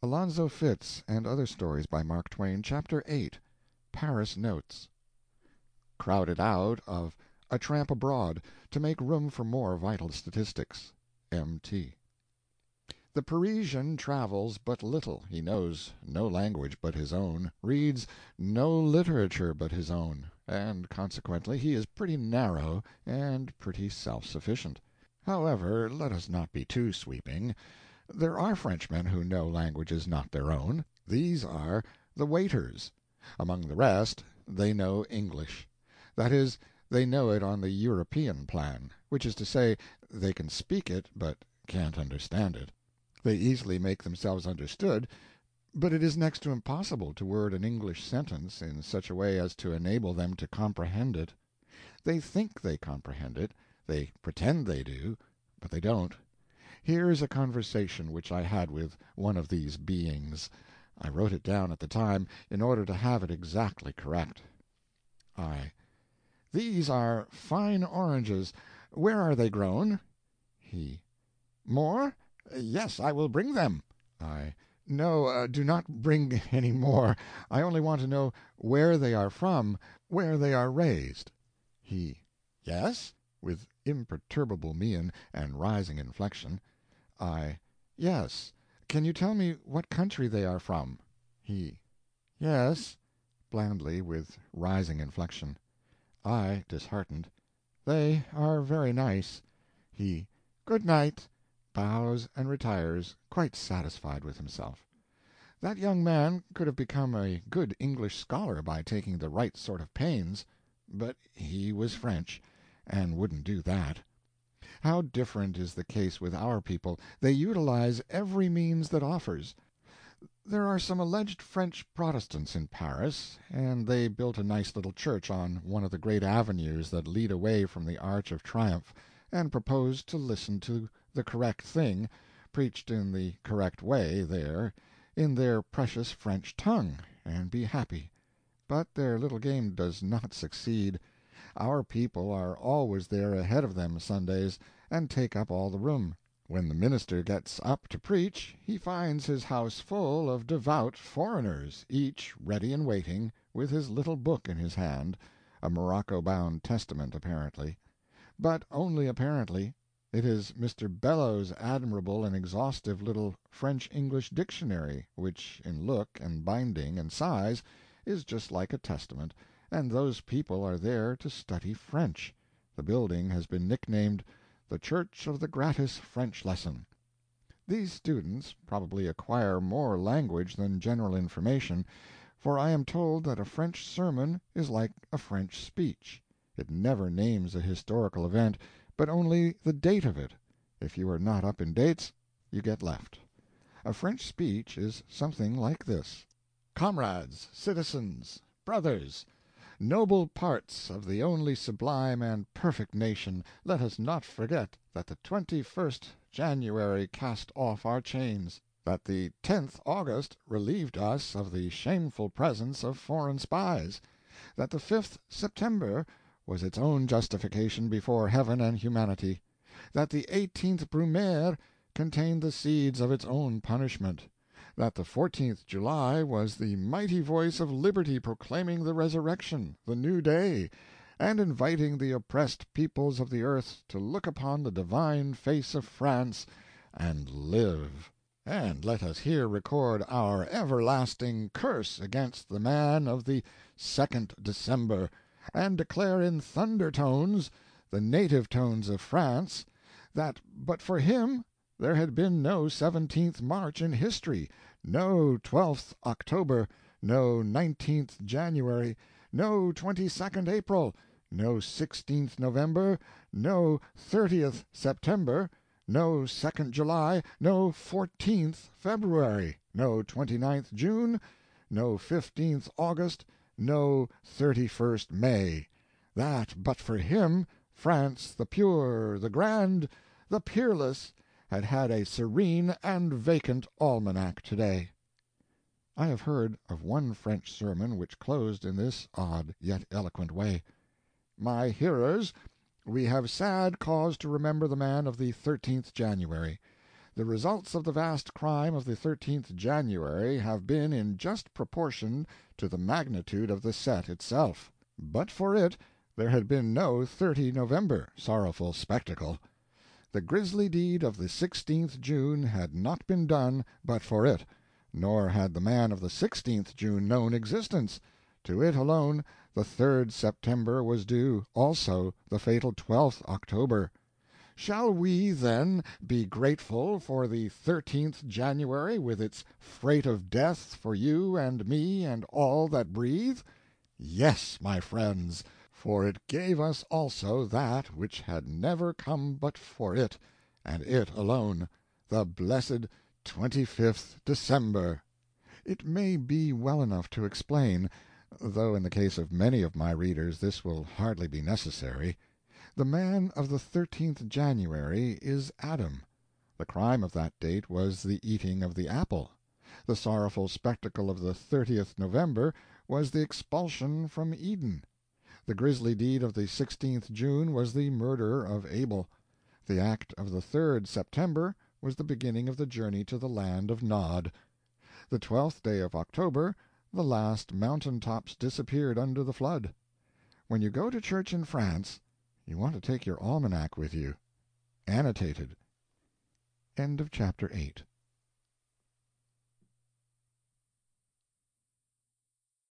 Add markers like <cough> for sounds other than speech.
Alonzo Fitz and Other Stories by Mark Twain Chapter 8 Paris Notes Crowded out of "A Tramp Abroad" to make room for more vital statistics. M. T. The Parisian travels but little, he knows no language but his own, reads no literature but his own, and consequently he is pretty narrow and pretty self sufficient. However, let us not be too sweeping. There are Frenchmen who know languages not their own. These are the waiters. Among the rest, they know English. That is, they know it on the European plan which is to say, they can speak it, but can't understand it. They easily make themselves understood, but it is next to impossible to word an English sentence in such a way as to enable them to comprehend it. They think they comprehend it, they pretend they do, but they don't. Here is a conversation which I had with one of these beings. I wrote it down at the time, in order to have it exactly correct. I. These are fine oranges. Where are they grown? He. More? Yes, I will bring them. I. No, uh, do not bring <laughs> any more. I only want to know where they are from, where they are raised. He. Yes? (With imperturbable mien and rising inflection.) I. Yes. Can you tell me what country they are from? He. Yes. (Blandly, with rising inflection.) I (disheartened). They are very nice. He. Good night bows and retires, quite satisfied with himself. That young man could have become a good English scholar by taking the right sort of pains, but he was French, and wouldn't do that. How different is the case with our people they utilize every means that offers. There are some alleged French Protestants in Paris, and they built a nice little church on one of the great avenues that lead away from the Arch of Triumph, and proposed to listen to the correct thing, preached in the correct way, there, in their precious French tongue, and be happy. But their little game does not succeed. Our people are always there ahead of them Sundays, and take up all the room. When the minister gets up to preach, he finds his house full of devout foreigners, each ready and waiting, with his little book in his hand a morocco bound Testament, apparently. But only apparently. It is Mr. Bellows's admirable and exhaustive little French English dictionary, which in look and binding and size is just like a Testament, and those people are there to study French. The building has been nicknamed the Church of the Gratis French Lesson. These students probably acquire more language than general information, for I am told that a French sermon is like a French speech it never names a historical event but only the date of it. If you are not up in dates, you get left. A French speech is something like this: "Comrades, citizens, brothers, noble parts of the only sublime and perfect nation, let us not forget that the 21st January cast off our chains; that the 10th August relieved us of the shameful presence of foreign spies; that the 5th September was its own justification before heaven and humanity; that the 18th Brumaire contained the seeds of its own punishment; that the 14th July was the mighty voice of liberty proclaiming the resurrection, the new day, and inviting the oppressed peoples of the earth to look upon the divine face of France and live. And let us here record our everlasting curse against the man of the 2nd December and declare in thunder tones, the native tones of France, that but for him there had been no 17th March in history, no 12th October, no 19th January, no 22nd April, no 16th November, no 30th September, no 2nd July, no 14th February, no 29th June, no 15th August no 31st May; that but for him, France the pure, the grand, the peerless, had had a serene and vacant almanac to day. I have heard of one French sermon which closed in this odd yet eloquent way: My hearers, we have sad cause to remember the man of the 13th January. The results of the vast crime of the 13th January have been in just proportion to the magnitude of the set itself. But for it there had been no 30 November sorrowful spectacle. The grisly deed of the 16th June had not been done but for it, nor had the man of the 16th June known existence; to it alone the 3d September was due, also the fatal 12th October. Shall we, then, be grateful for the 13th January, with its freight of death for you and me and all that breathe? Yes, my friends, for it gave us also that which had never come but for it, and it alone the blessed 25th December. It may be well enough to explain though in the case of many of my readers this will hardly be necessary. The man of the 13th January is Adam. The crime of that date was the eating of the apple. The sorrowful spectacle of the 30th November was the expulsion from Eden. The grisly deed of the 16th June was the murder of Abel. The act of the 3d September was the beginning of the journey to the land of Nod. The twelfth day of October the last mountain tops disappeared under the flood. When you go to church in France you want to take your almanac with you. Annotated. Chapter 8